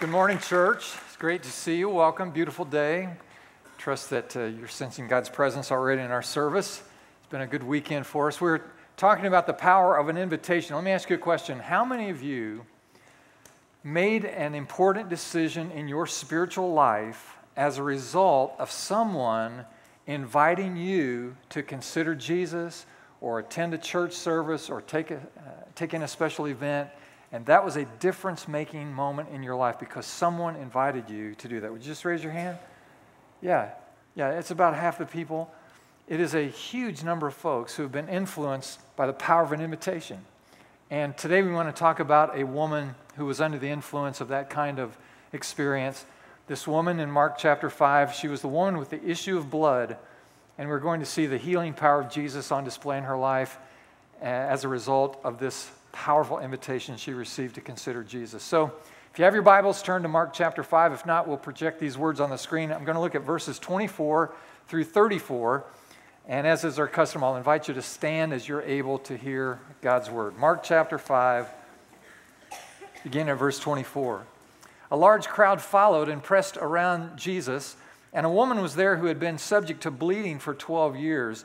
Good morning, church. It's great to see you. Welcome. Beautiful day. Trust that uh, you're sensing God's presence already in our service. It's been a good weekend for us. We're talking about the power of an invitation. Let me ask you a question. How many of you made an important decision in your spiritual life as a result of someone inviting you to consider Jesus or attend a church service or take, a, uh, take in a special event? And that was a difference making moment in your life because someone invited you to do that. Would you just raise your hand? Yeah, yeah, it's about half the people. It is a huge number of folks who have been influenced by the power of an invitation. And today we want to talk about a woman who was under the influence of that kind of experience. This woman in Mark chapter 5, she was the woman with the issue of blood. And we're going to see the healing power of Jesus on display in her life uh, as a result of this powerful invitation she received to consider Jesus. So, if you have your Bibles, turn to Mark chapter 5. If not, we'll project these words on the screen. I'm going to look at verses 24 through 34. And as is our custom, I'll invite you to stand as you're able to hear God's word. Mark chapter 5, beginning at verse 24. A large crowd followed and pressed around Jesus, and a woman was there who had been subject to bleeding for 12 years.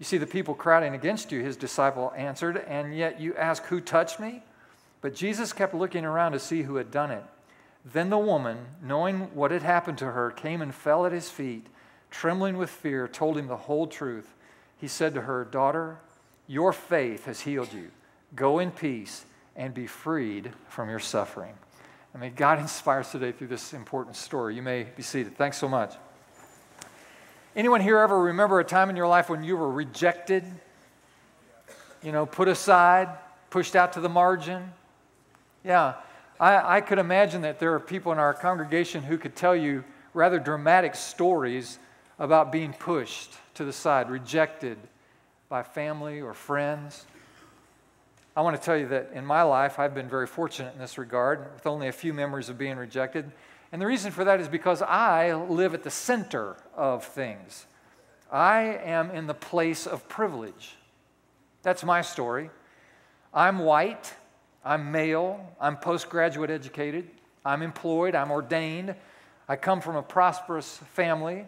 You see the people crowding against you, his disciple answered, and yet you ask, Who touched me? But Jesus kept looking around to see who had done it. Then the woman, knowing what had happened to her, came and fell at his feet, trembling with fear, told him the whole truth. He said to her, Daughter, your faith has healed you. Go in peace and be freed from your suffering. I mean, God inspires today through this important story. You may be seated. Thanks so much. Anyone here ever remember a time in your life when you were rejected? You know, put aside, pushed out to the margin? Yeah, I, I could imagine that there are people in our congregation who could tell you rather dramatic stories about being pushed to the side, rejected by family or friends. I want to tell you that in my life, I've been very fortunate in this regard, with only a few memories of being rejected. And the reason for that is because I live at the center of things. I am in the place of privilege. That's my story. I'm white, I'm male, I'm postgraduate educated, I'm employed, I'm ordained, I come from a prosperous family,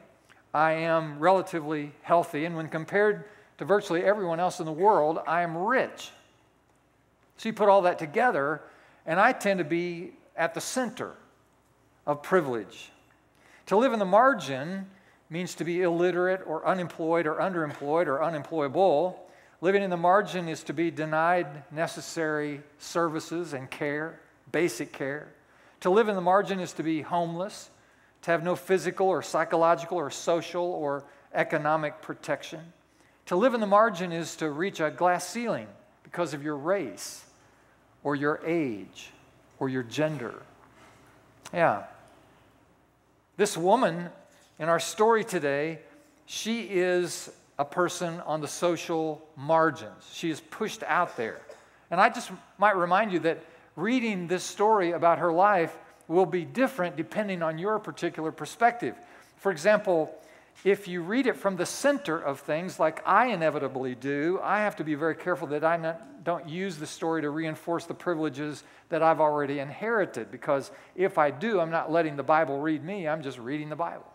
I am relatively healthy, and when compared to virtually everyone else in the world, I am rich. So you put all that together, and I tend to be at the center of privilege. To live in the margin means to be illiterate or unemployed or underemployed or unemployable. Living in the margin is to be denied necessary services and care, basic care. To live in the margin is to be homeless, to have no physical or psychological or social or economic protection. To live in the margin is to reach a glass ceiling because of your race or your age or your gender. Yeah. This woman in our story today, she is a person on the social margins. She is pushed out there. And I just might remind you that reading this story about her life will be different depending on your particular perspective. For example, if you read it from the center of things, like I inevitably do, I have to be very careful that I not, don't use the story to reinforce the privileges that I've already inherited. Because if I do, I'm not letting the Bible read me, I'm just reading the Bible.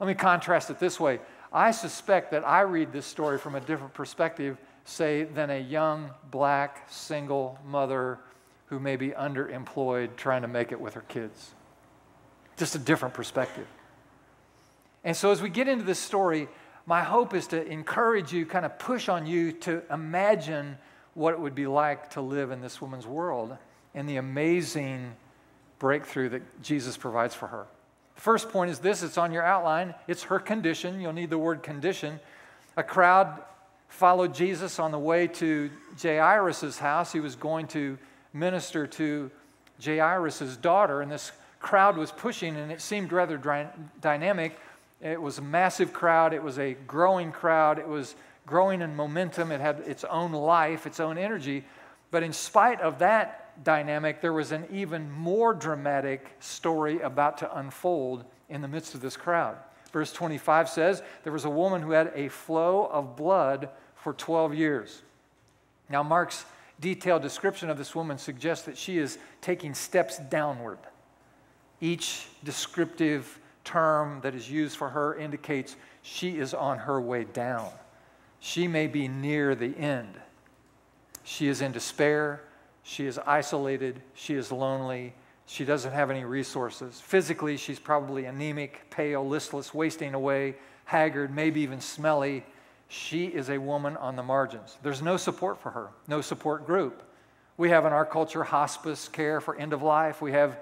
Let me contrast it this way I suspect that I read this story from a different perspective, say, than a young black single mother who may be underemployed trying to make it with her kids. Just a different perspective. And so, as we get into this story, my hope is to encourage you, kind of push on you to imagine what it would be like to live in this woman's world and the amazing breakthrough that Jesus provides for her. The first point is this it's on your outline. It's her condition. You'll need the word condition. A crowd followed Jesus on the way to Jairus' house. He was going to minister to Jairus' daughter, and this crowd was pushing, and it seemed rather dynamic. It was a massive crowd, it was a growing crowd, it was growing in momentum, it had its own life, its own energy. But in spite of that dynamic, there was an even more dramatic story about to unfold in the midst of this crowd. Verse 25 says, There was a woman who had a flow of blood for 12 years. Now, Mark's detailed description of this woman suggests that she is taking steps downward. Each descriptive term that is used for her indicates she is on her way down. She may be near the end. She is in despair. She is isolated. She is lonely. She doesn't have any resources. Physically, she's probably anemic, pale, listless, wasting away, haggard, maybe even smelly. She is a woman on the margins. There's no support for her, no support group. We have in our culture hospice care for end of life. We have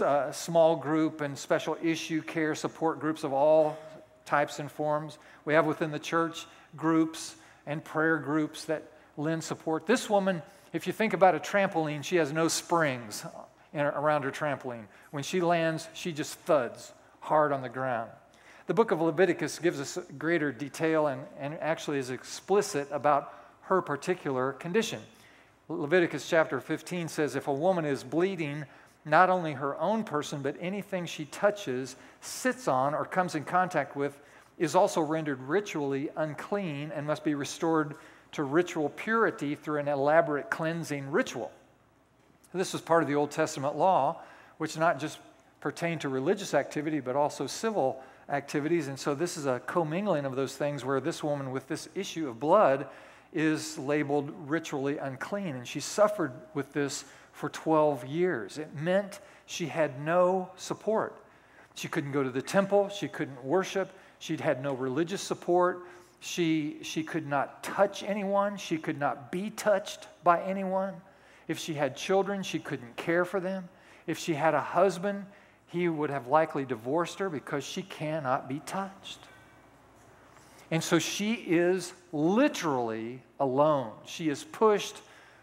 uh, small group and special issue care support groups of all types and forms. We have within the church groups and prayer groups that lend support. This woman, if you think about a trampoline, she has no springs around her trampoline. When she lands, she just thuds hard on the ground. The book of Leviticus gives us greater detail and, and actually is explicit about her particular condition. Leviticus chapter 15 says if a woman is bleeding, not only her own person, but anything she touches, sits on, or comes in contact with, is also rendered ritually unclean and must be restored to ritual purity through an elaborate cleansing ritual. This was part of the Old Testament law, which not just pertained to religious activity, but also civil activities. And so this is a commingling of those things where this woman with this issue of blood is labeled ritually unclean. And she suffered with this for 12 years. It meant she had no support. She couldn't go to the temple, she couldn't worship, she'd had no religious support. She, she could not touch anyone, she could not be touched by anyone. If she had children, she couldn't care for them. If she had a husband, he would have likely divorced her because she cannot be touched. And so she is literally alone. She is pushed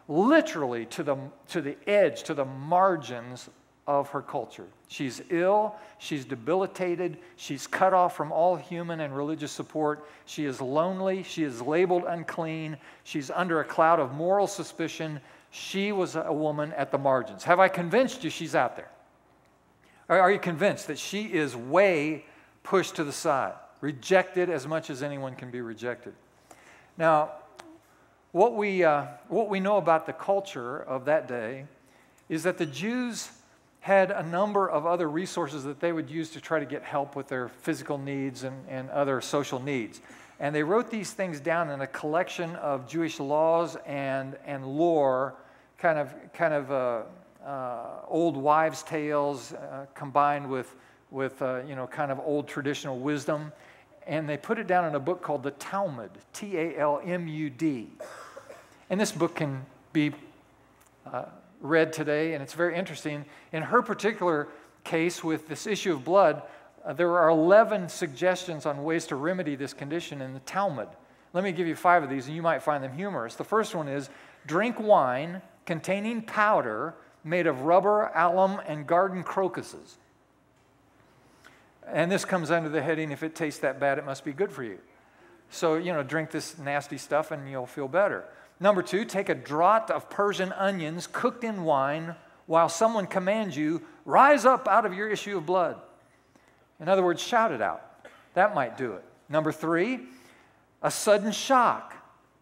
literally to the, to the edge, to the margins of her culture. She's ill, she's debilitated, she's cut off from all human and religious support, she is lonely, she is labeled unclean, she's under a cloud of moral suspicion. She was a woman at the margins. Have I convinced you she's out there? Are you convinced that she is way pushed to the side, rejected as much as anyone can be rejected? Now, what we, uh, what we know about the culture of that day is that the Jews had a number of other resources that they would use to try to get help with their physical needs and, and other social needs. And they wrote these things down in a collection of Jewish laws and, and lore, kind of, kind of uh, uh, old wives' tales uh, combined with, with uh, you know, kind of old traditional wisdom. And they put it down in a book called the Talmud, T A L M U D. And this book can be uh, read today, and it's very interesting. In her particular case, with this issue of blood, uh, there are 11 suggestions on ways to remedy this condition in the Talmud. Let me give you five of these, and you might find them humorous. The first one is drink wine containing powder made of rubber, alum, and garden crocuses. And this comes under the heading if it tastes that bad, it must be good for you. So, you know, drink this nasty stuff and you'll feel better. Number two, take a draught of Persian onions cooked in wine while someone commands you, rise up out of your issue of blood. In other words, shout it out. That might do it. Number three, a sudden shock.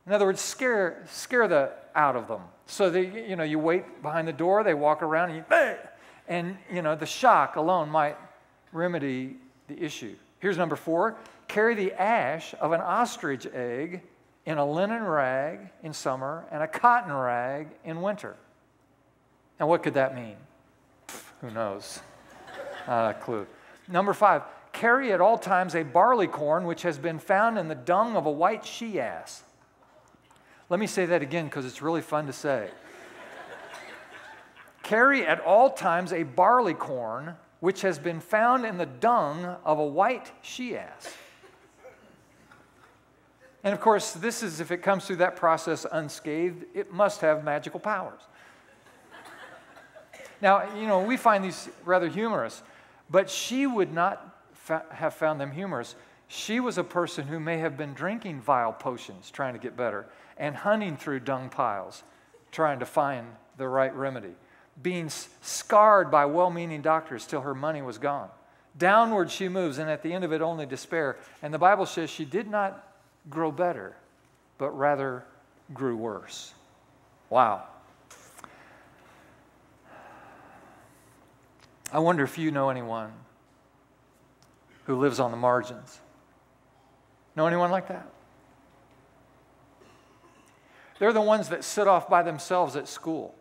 In other words, scare, scare the out of them. So they, you know, you wait behind the door, they walk around, and you, and you know, the shock alone might remedy the issue. Here's number four: carry the ash of an ostrich egg in a linen rag in summer and a cotton rag in winter. And what could that mean? Who knows? Not a clue. Number five: carry at all times a barley corn which has been found in the dung of a white she ass. Let me say that again because it's really fun to say. Carry at all times a barley corn which has been found in the dung of a white she ass. And of course, this is if it comes through that process unscathed, it must have magical powers. Now, you know, we find these rather humorous, but she would not fa- have found them humorous. She was a person who may have been drinking vile potions trying to get better and hunting through dung piles trying to find the right remedy, being scarred by well meaning doctors till her money was gone. Downward she moves, and at the end of it, only despair. And the Bible says she did not grow better, but rather grew worse. Wow. I wonder if you know anyone who lives on the margins. Know anyone like that? They're the ones that sit off by themselves at school.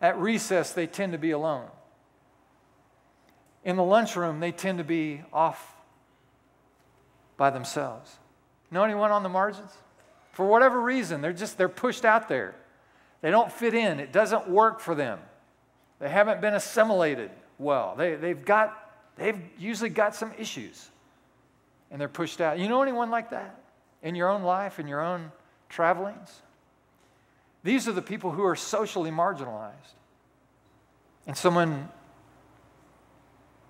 At recess, they tend to be alone. In the lunchroom, they tend to be off by themselves. Know anyone on the margins? For whatever reason, they're just they're pushed out there. They don't fit in. It doesn't work for them. They haven't been assimilated well. They, they've got they've usually got some issues. And they're pushed out. You know anyone like that? In your own life, in your own travelings? These are the people who are socially marginalized. And someone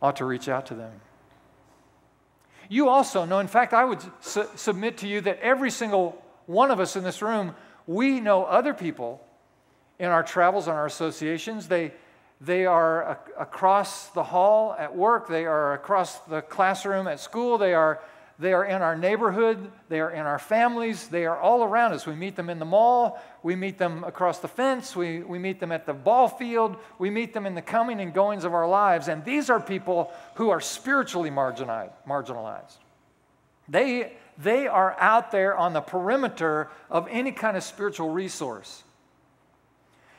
ought to reach out to them. You also know, in fact, I would su- submit to you that every single one of us in this room, we know other people in our travels and our associations. They, they are a- across the hall at work, they are across the classroom at school, they are they are in our neighborhood, they are in our families, they are all around us. We meet them in the mall, we meet them across the fence, we, we meet them at the ball field, we meet them in the coming and goings of our lives. And these are people who are spiritually marginalized. They, they are out there on the perimeter of any kind of spiritual resource.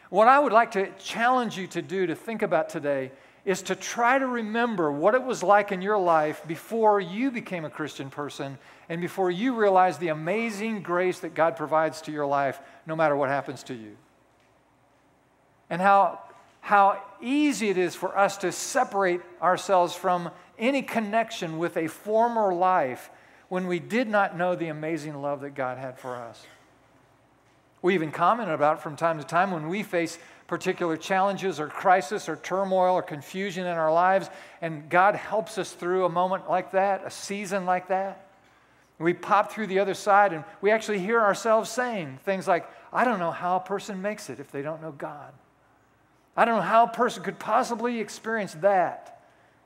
What I would like to challenge you to do to think about today is to try to remember what it was like in your life before you became a Christian person and before you realized the amazing grace that God provides to your life no matter what happens to you. And how, how easy it is for us to separate ourselves from any connection with a former life when we did not know the amazing love that God had for us. We even comment about it from time to time when we face particular challenges or crisis or turmoil or confusion in our lives, and God helps us through a moment like that, a season like that. We pop through the other side and we actually hear ourselves saying things like, I don't know how a person makes it if they don't know God. I don't know how a person could possibly experience that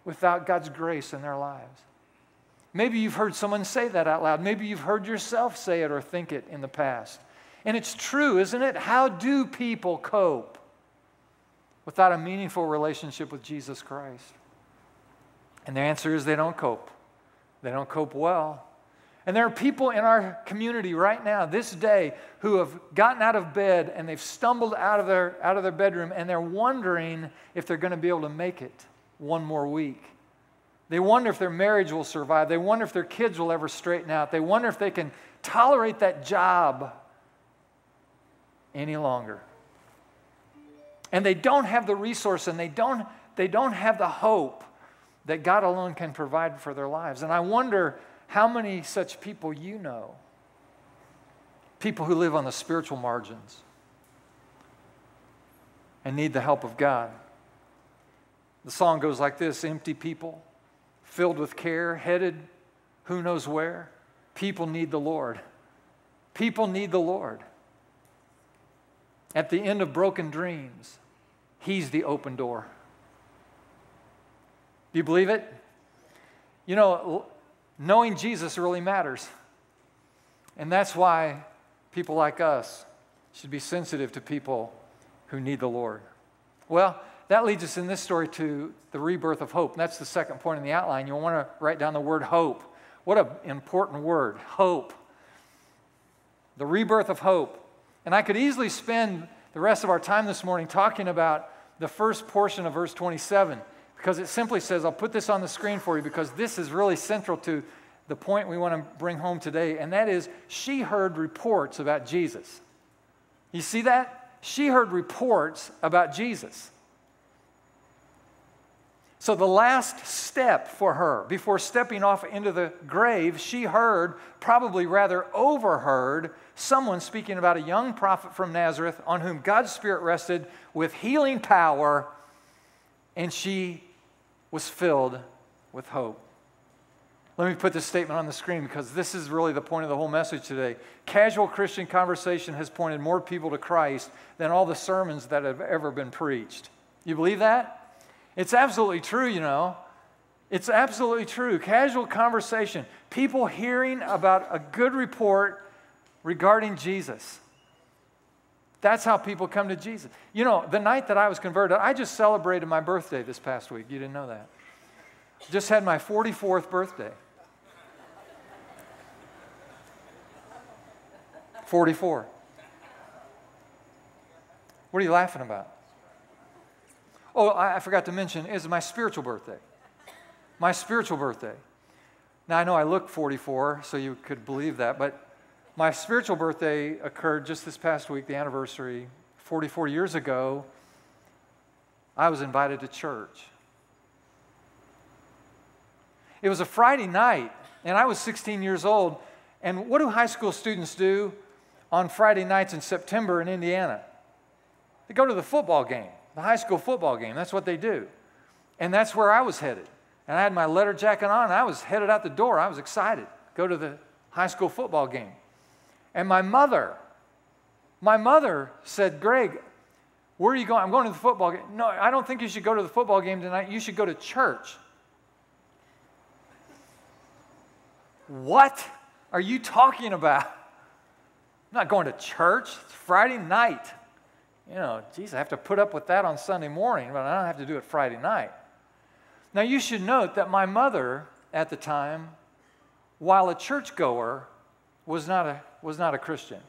without God's grace in their lives. Maybe you've heard someone say that out loud. Maybe you've heard yourself say it or think it in the past. And it's true, isn't it? How do people cope? Without a meaningful relationship with Jesus Christ? And the answer is they don't cope. They don't cope well. And there are people in our community right now, this day, who have gotten out of bed and they've stumbled out of their, out of their bedroom and they're wondering if they're going to be able to make it one more week. They wonder if their marriage will survive. They wonder if their kids will ever straighten out. They wonder if they can tolerate that job any longer and they don't have the resource and they don't, they don't have the hope that God alone can provide for their lives. And I wonder how many such people you know people who live on the spiritual margins and need the help of God. The song goes like this empty people, filled with care, headed who knows where. People need the Lord. People need the Lord. At the end of broken dreams, He's the open door. Do you believe it? You know, knowing Jesus really matters. And that's why people like us should be sensitive to people who need the Lord. Well, that leads us in this story to the rebirth of hope. And that's the second point in the outline. You'll want to write down the word hope. What an important word, hope. The rebirth of hope. And I could easily spend the rest of our time this morning talking about the first portion of verse 27 because it simply says, I'll put this on the screen for you because this is really central to the point we want to bring home today, and that is she heard reports about Jesus. You see that? She heard reports about Jesus. So, the last step for her, before stepping off into the grave, she heard, probably rather overheard, someone speaking about a young prophet from Nazareth on whom God's Spirit rested with healing power, and she was filled with hope. Let me put this statement on the screen because this is really the point of the whole message today. Casual Christian conversation has pointed more people to Christ than all the sermons that have ever been preached. You believe that? It's absolutely true, you know. It's absolutely true. Casual conversation, people hearing about a good report regarding Jesus. That's how people come to Jesus. You know, the night that I was converted, I just celebrated my birthday this past week. You didn't know that. Just had my 44th birthday. 44. What are you laughing about? Oh, I, forgot to mention, it's my spiritual birthday. My spiritual birthday. Now, I know I look 44, so you could believe that, but my spiritual birthday occurred just this past week, the anniversary. 44 years ago, I was invited to church. It was a Friday night, and I was 16 years old. And what do high school students do on Friday nights in September in Indiana? They go to the football game, the high school football game. That's what they do. And that's where I was headed. And I had my letter jacket on, and I was headed out the door. I was excited. Go to the high school football game. And my mother, my mother said, Greg, where are you going? I'm going to the football game. No, I don't think you should go to the football game tonight. You should go to church. What are you talking about? I'm not going to church. It's Friday night. You know, geez, I have to put up with that on Sunday morning, but I don't have to do it Friday night. Now, you should note that my mother at the time, while a churchgoer, was not a, was not a Christian.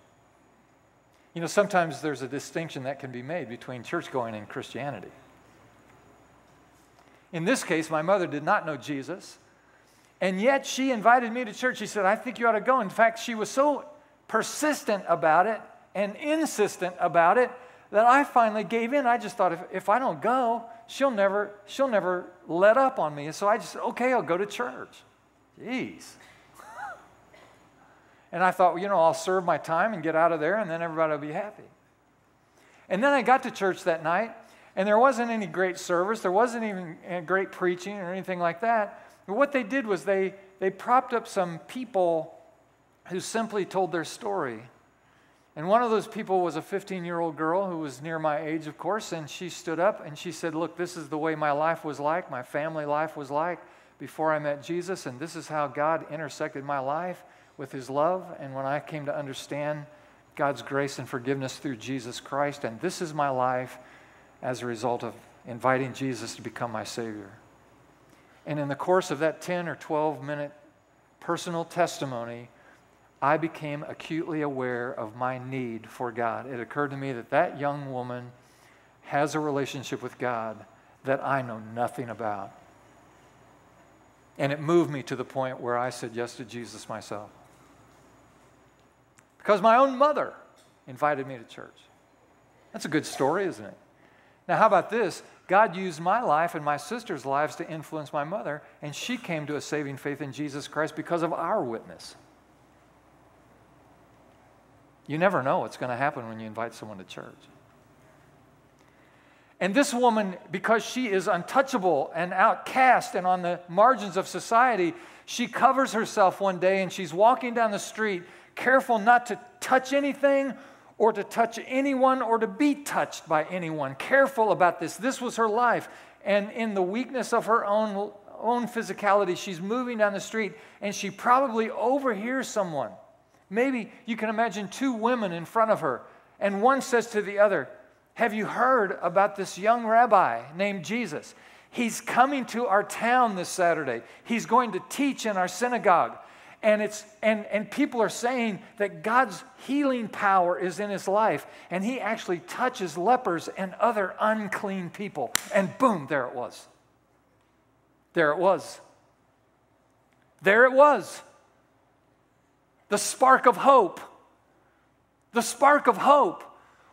You know, sometimes there's a distinction that can be made between churchgoing and Christianity. In this case, my mother did not know Jesus, and yet she invited me to church. She said, I think you ought to go. In fact, she was so persistent about it and insistent about it that I finally gave in. I just thought, if, if I don't go, she'll never, she'll never let up on me. And so I just said, okay, I'll go to church. Jeez. And I thought, well, you know, I'll serve my time and get out of there, and then everybody will be happy. And then I got to church that night, and there wasn't any great service. There wasn't even great preaching or anything like that. But what they did was they, they propped up some people who simply told their story. And one of those people was a 15 year old girl who was near my age, of course, and she stood up and she said, Look, this is the way my life was like, my family life was like before I met Jesus, and this is how God intersected my life with his love and when I came to understand God's grace and forgiveness through Jesus Christ. And this is my life as a result of inviting Jesus to become my Savior. And in the course of that 10 or 12 minute personal testimony, I became acutely aware of my need for God. It occurred to me that that young woman has a relationship with God that I know nothing about. And it moved me to the point where I said yes to Jesus myself because my own mother invited me to church. That's a good story, isn't it? Now, how about this? God used my life and my sister's lives to influence my mother, and she came to a saving faith in Jesus Christ because of our witness. You never know what's going to happen when you invite someone to church. And this woman, because she is untouchable and outcast and on the margins of society, she covers herself one day and she's walking down the street careful not to touch anything or to touch anyone or to be touched by anyone. Careful about this. This was her life. And in the weakness of her own, own physicality, she's moving down the street and she probably overhears someone. Maybe you can imagine two women in front of her, and one says to the other, Have you heard about this young rabbi named Jesus? He's coming to our town this Saturday. He's going to teach in our synagogue. And it's and and people are saying that God's healing power is in his life and he actually touches lepers and other unclean people. And boom there it was. There it was. There it was the spark of hope the spark of hope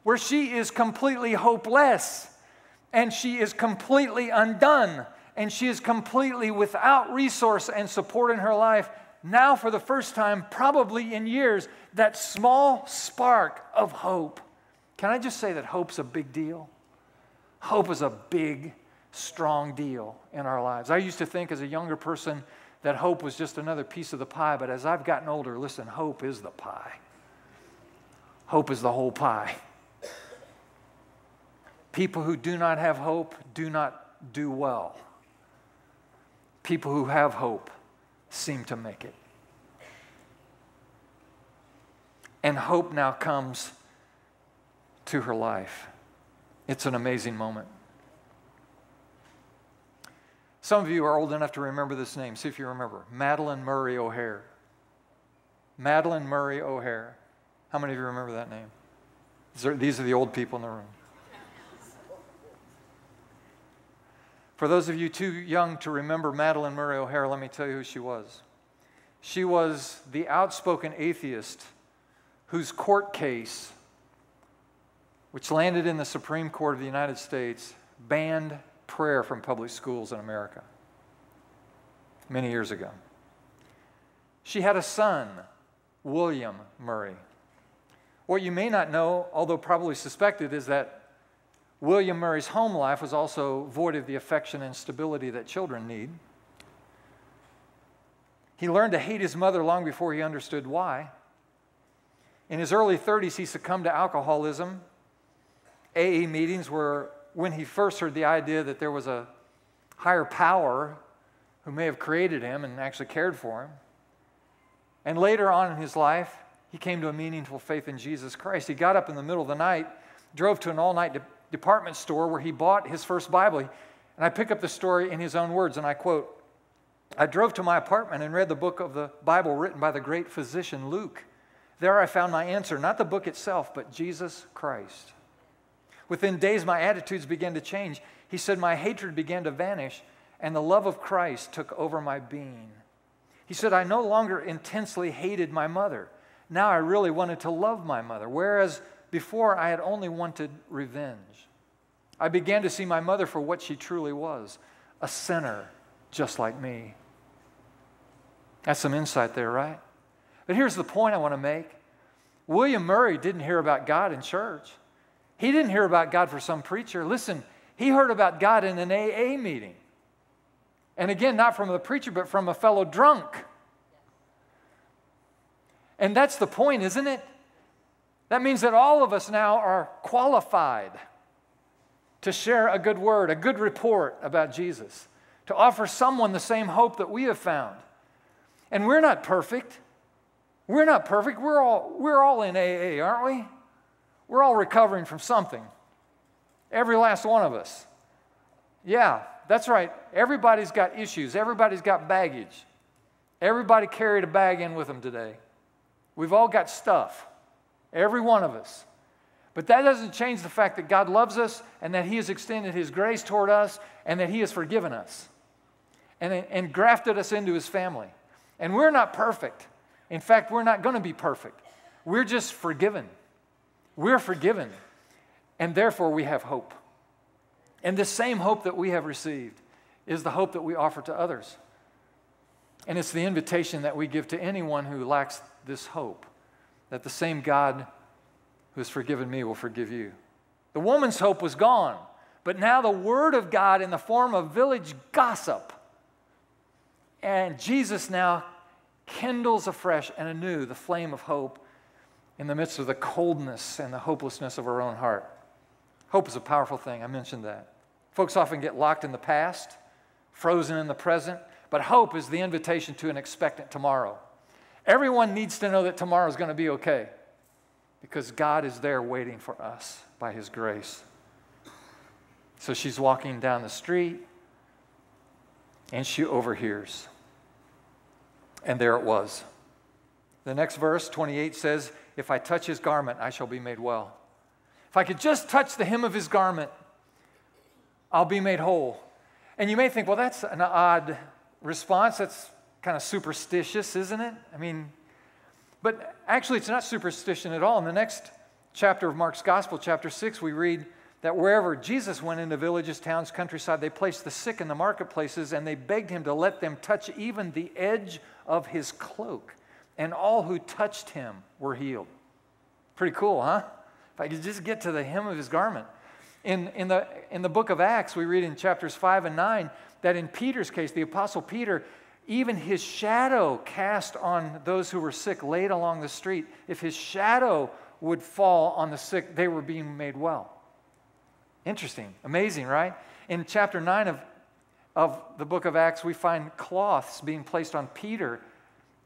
where she is completely hopeless and she is completely undone and she is completely without resource and support in her life. Now, for the first time, probably in years, that small spark of hope. Can I just say that hope's a big deal? Hope is a big, strong deal in our lives. I used to think as a younger person that hope was just another piece of the pie, but as I've gotten older, listen, hope is the pie. Hope is the whole pie. People who do not have hope do not do well. People who have hope seem to make it. And hope now comes to her life. It's an amazing moment. Some of you are old enough to remember this name. See if you remember. Madalyn Murray O'Hair. Madalyn Murray O'Hair. How many of you remember that name? These are, the old people in the room. For those of you too young to remember Madalyn Murray O'Hair, let me tell you who she was. She was the outspoken atheist whose court case, which landed in the Supreme Court of the United States, banned prayer from public schools in America many years ago. She had a son, William Murray. What you may not know, although probably suspected, is that William Murray's home life was also void of the affection and stability that children need. He learned to hate his mother long before he understood why. In his early 30s, he succumbed to alcoholism. AA meetings were when he first heard the idea that there was a higher power who may have created him and actually cared for him. And later on in his life, he came to a meaningful faith in Jesus Christ. He got up in the middle of the night, drove to an all night department store where he bought his first Bible. And I pick up the story in his own words, and I quote I drove to my apartment and read the book of the Bible written by the great physician Luke. There I found my answer, not the book itself, but Jesus Christ. Within days, my attitudes began to change. He said, My hatred began to vanish, and the love of Christ took over my being. He said, I no longer intensely hated my mother. Now I really wanted to love my mother, whereas before, I had only wanted revenge. I began to see my mother for what she truly was a sinner just like me. That's some insight there, right? But here's the point I want to make William Murray didn't hear about God in church, he didn't hear about God for some preacher. Listen, he heard about God in an AA meeting. And again, not from the preacher, but from a fellow drunk. And that's the point, isn't it? That means that all of us now are qualified to share a good word, a good report about Jesus, to offer someone the same hope that we have found. And we're not perfect. We're not perfect. We're all, we're all in AA, aren't we? We're all recovering from something. Every last one of us. Yeah, that's right. Everybody's got issues, everybody's got baggage. Everybody carried a bag in with them today. We've all got stuff. Every one of us. But that doesn't change the fact that God loves us and that He has extended His grace toward us and that He has forgiven us and, and grafted us into His family. And we're not perfect. In fact, we're not going to be perfect. We're just forgiven. We're forgiven. And therefore, we have hope. And the same hope that we have received is the hope that we offer to others. And it's the invitation that we give to anyone who lacks this hope that the same God who has forgiven me will forgive you. The woman's hope was gone, but now the Word of God in the form of village gossip. And Jesus now kindles afresh and anew the flame of hope in the midst of the coldness and the hopelessness of our own heart. Hope is a powerful thing. I mentioned that. Folks often get locked in the past, frozen in the present, but hope is the invitation to an expectant tomorrow. Everyone needs to know that tomorrow is going to be okay because God is there waiting for us by His grace. So she's walking down the street and she overhears. And there it was. The next verse, 28, says, If I touch his garment, I shall be made well. If I could just touch the hem of his garment, I'll be made whole. And you may think, well, that's an odd response. That's kind of superstitious, isn't it? I mean, but actually, it's not superstition at all. In the next chapter of Mark's Gospel, chapter 6, we read that wherever Jesus went into villages, towns, countryside, they placed the sick in the marketplaces and they begged him to let them touch even the edge of his cloak. And all who touched him were healed. Pretty cool, huh? If I could just get to the hem of his garment. In, in, the, in the book of Acts, we read in chapters 5 and 9 that in Peter's case, the Apostle Peter, even his shadow cast on those who were sick laid along the street, if his shadow would fall on the sick, they were being made well. Interesting, amazing, right? In chapter 9 of, of the book of Acts, we find cloths being placed on Peter,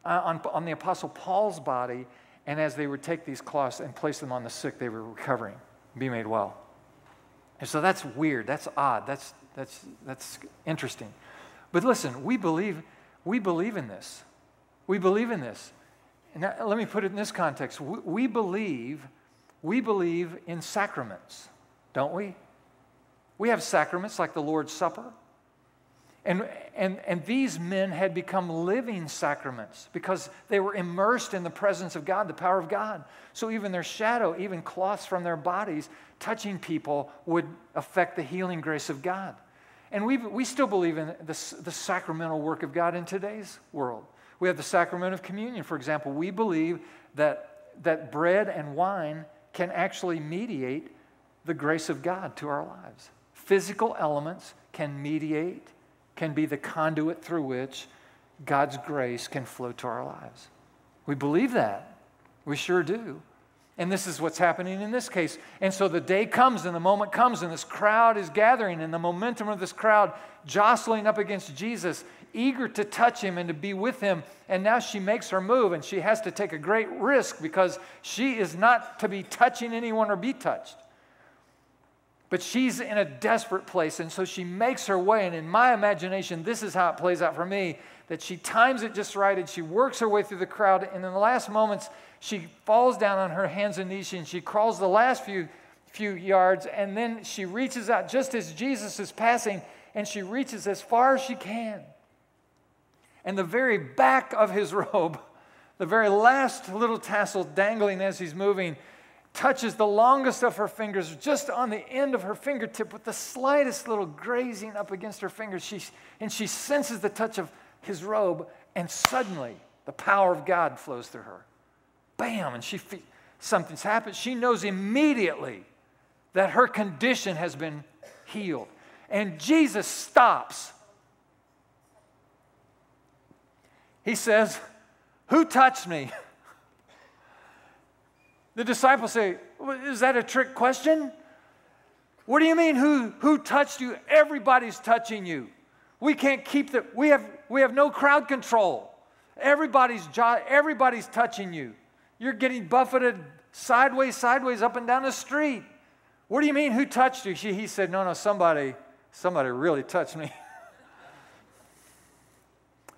uh, on, on the Apostle Paul's body, and as they would take these cloths and place them on the sick, they were recovering, be made well. And so that's weird. That's odd. That's, that's, that's interesting. But listen, we believe, we believe in this. We believe in this. Now, let me put it in this context. We, we believe, we believe in sacraments, don't we? We have sacraments like the Lord's Supper. And, and, and these men had become living sacraments because they were immersed in the presence of God, the power of God. So even their shadow, even cloths from their bodies, touching people would affect the healing grace of God. And we, we still believe in the, the sacramental work of God in today's world. We have the sacrament of communion, for example. We believe that, that bread and wine can actually mediate the grace of God to our lives. Physical elements can mediate can be the conduit through which God's grace can flow to our lives. We believe that. We sure do. And this is what's happening in this case. And so the day comes and the moment comes, and this crowd is gathering, and the momentum of this crowd jostling up against Jesus, eager to touch him and to be with him. And now she makes her move, and she has to take a great risk because she is not to be touching anyone or be touched. But she's in a desperate place, and so she makes her way. And in my imagination, this is how it plays out for me that she times it just right and she works her way through the crowd. And in the last moments, she falls down on her hands and knees and she crawls the last few, few yards. And then she reaches out just as Jesus is passing, and she reaches as far as she can. And the very back of his robe, the very last little tassel dangling as he's moving, touches the longest of her fingers just on the end of her fingertip with the slightest little grazing up against her fingers. She, and she senses the touch of his robe, and suddenly the power of God flows through her. Bam! And she something's happened. She knows immediately that her condition has been healed. And Jesus stops. He says, Who touched me? The disciples say, Is that a trick question? What do you mean, who, who touched you? Everybody's touching you. We can't keep the, we have, we have no crowd control. Everybody's, everybody's touching you. You're getting buffeted sideways, sideways, up and down the street. What do you mean, who touched you? She, he said, No, no, somebody, somebody really touched me.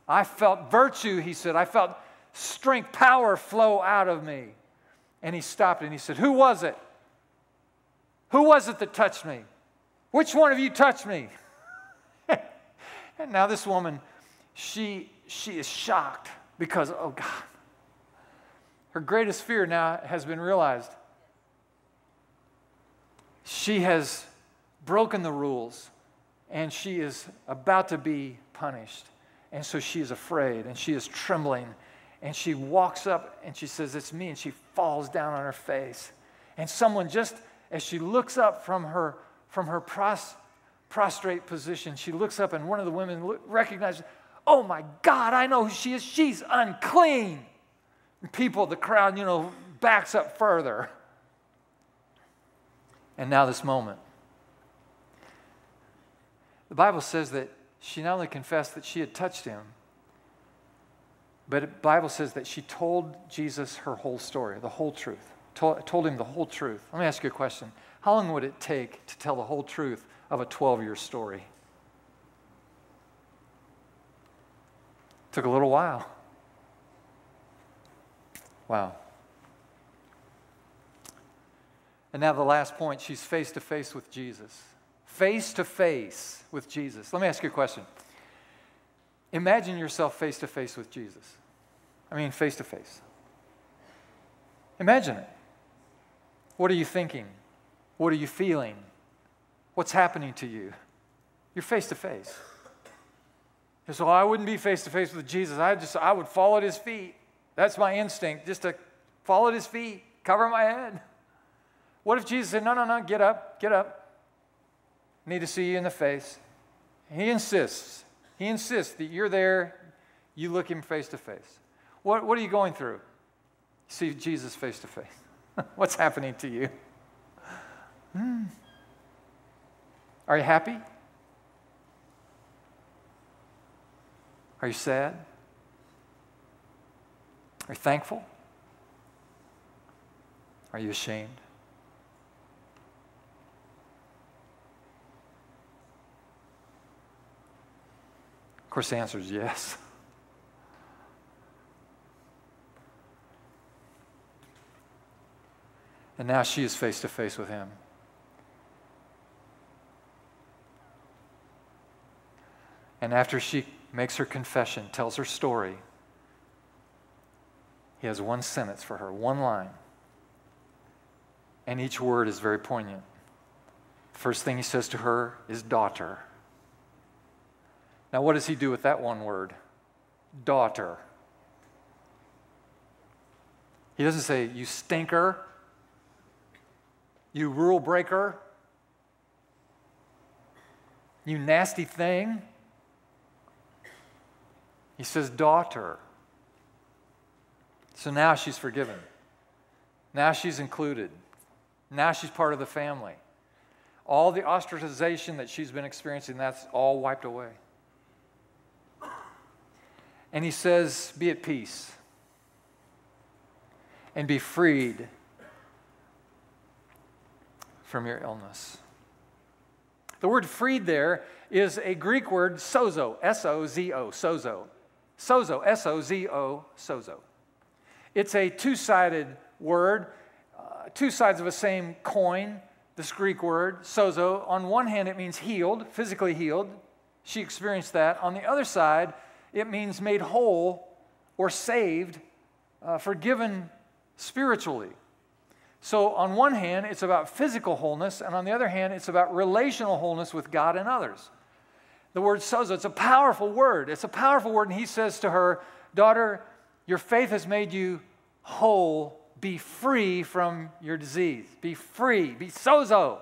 I felt virtue, he said. I felt strength, power flow out of me. And he stopped and he said, Who was it? Who was it that touched me? Which one of you touched me? and now this woman, she, she is shocked because, oh God, her greatest fear now has been realized. She has broken the rules and she is about to be punished. And so she is afraid and she is trembling and she walks up and she says, It's me. And she falls down on her face. And someone, just as she looks up from her, from her pros, prostrate position, she looks up and one of the women recognizes, Oh my God, I know who she is. She's unclean. And people, the crowd, you know, backs up further. And now this moment. The Bible says that she not only confessed that she had touched him, but the Bible says that she told Jesus her whole story, the whole truth. Told, him the whole truth. Let me ask you a question. How long would it take to tell the whole truth of a 12 year story? Took a little while. Wow. And now the last point she's face to face with Jesus. Face to face with Jesus. Let me ask you a question. Imagine yourself face to face with Jesus. I mean, face to face. Imagine it. What are you thinking? What are you feeling? What's happening to you? You're face to face. So I wouldn't be face to face with Jesus. I just I would fall at his feet. That's my instinct, just to fall at his feet, cover my head. What if Jesus said, No, no, no, get up, get up. need to see you in the face. He insists. He insists that you're there, you look him face to face. What, what are you going through? see Jesus face to face. What's happening to you? Hmm. Are you happy? Are you sad? Are you thankful? Are you ashamed? Course, the answer is yes. And now she is face to face with him. And after she makes her confession, tells her story, he has one sentence for her, one line. And each word is very poignant. First thing he says to her is daughter. Now, what does he do with that one word? Daughter. He doesn't say, you stinker, you rule breaker, you nasty thing. He says, daughter. So now she's forgiven. Now she's included. Now she's part of the family. All the ostracization that she's been experiencing, that's all wiped away. And he says, Be at peace and be freed from your illness. The word freed there is a Greek word, sozo, S O Z O, sozo. Sozo, S O Z O, sozo. It's a two sided word, uh, two sides of a same coin, this Greek word, sozo. On one hand, it means healed, physically healed. She experienced that. On the other side, it means made whole or saved, uh, forgiven spiritually. So, on one hand, it's about physical wholeness, and on the other hand, it's about relational wholeness with God and others. The word sozo, it's a powerful word. It's a powerful word, and he says to her, Daughter, your faith has made you whole. Be free from your disease. Be free. Be sozo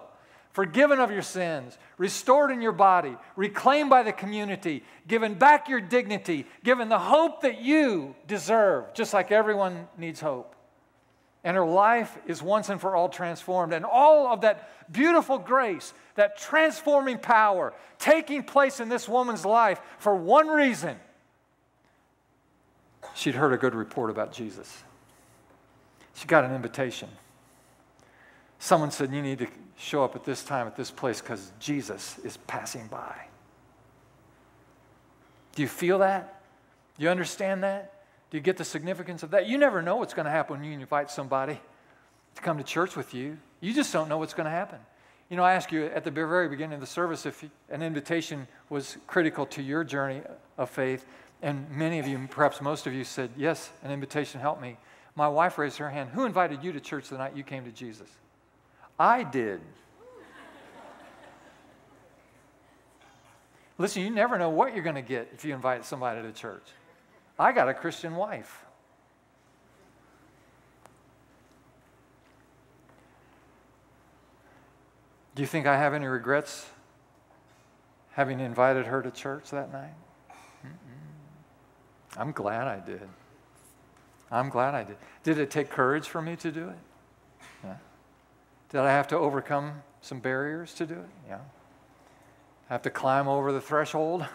forgiven of your sins, restored in your body, reclaimed by the community, given back your dignity, given the hope that you deserve, just like everyone needs hope. And her life is once and for all transformed. And all of that beautiful grace, that transforming power taking place in this woman's life for one reason she'd heard a good report about Jesus. She got an invitation. Someone said, You need to show up at this time at this place because Jesus is passing by. Do you feel that? Do you understand that? Do you get the significance of that? You never know what's going to happen when you invite somebody to come to church with you. You just don't know what's going to happen. You know, I asked you at the very beginning of the service if an invitation was critical to your journey of faith, and many of you, perhaps most of you, said, Yes, an invitation helped me. My wife raised her hand. Who invited you to church the night you came to Jesus? I did. Listen, you never know what you're going to get if you invite somebody to church. I got a Christian wife. Do you think I have any regrets having invited her to church that night? Mm-mm. I'm glad I did. I'm glad I did. Did it take courage for me to do it? Yeah. Did I have to overcome some barriers to do it? Yeah. Have to climb over the threshold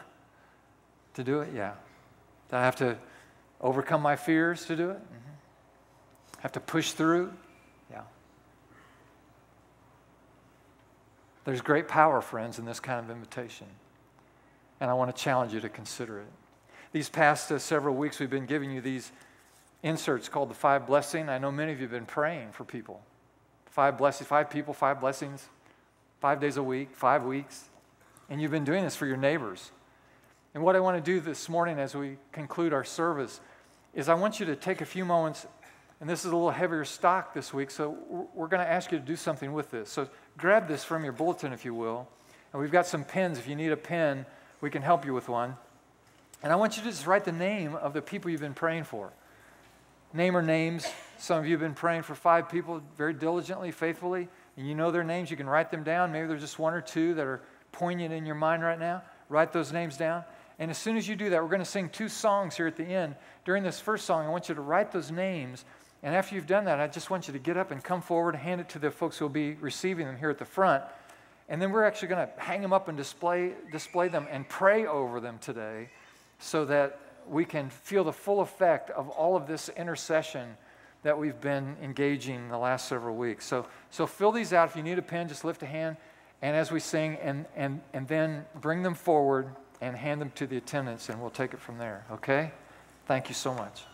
to do it? Yeah. Did I have to overcome my fears to do it? Mm-hmm. Have to push through? Yeah. There's great power, friends, in this kind of invitation. And I want to challenge you to consider it. These past uh, several weeks, we've been giving you these inserts called the five blessing. I know many of you have been praying for people. Five blessings, five people, five blessings, five days a week, five weeks. And you've been doing this for your neighbors. And what I want to do this morning as we conclude our service is I want you to take a few moments, and this is a little heavier stock this week, so we're going to ask you to do something with this. So grab this from your bulletin, if you will. And we've got some pens. If you need a pen, we can help you with one. And I want you to just write the name of the people you've been praying for. Name or names. Some of you have been praying for five people very diligently, faithfully, and you know their names. You can write them down. Maybe there's just one or two that are poignant in your mind right now. Write those names down. And as soon as you do that, we're going to sing two songs here at the end. During this first song, I want you to write those names. And after you've done that, I just want you to get up and come forward, hand it to the folks who will be receiving them here at the front. And then we're actually going to hang them up and display, display them and pray over them today so that we can feel the full effect of all of this intercession that we've been engaging the last several weeks. So, so fill these out. If you need a pen, just lift a hand. And as we sing, and, and, and then bring them forward and hand them to the attendants, and we'll take it from there. Okay? Thank you so much.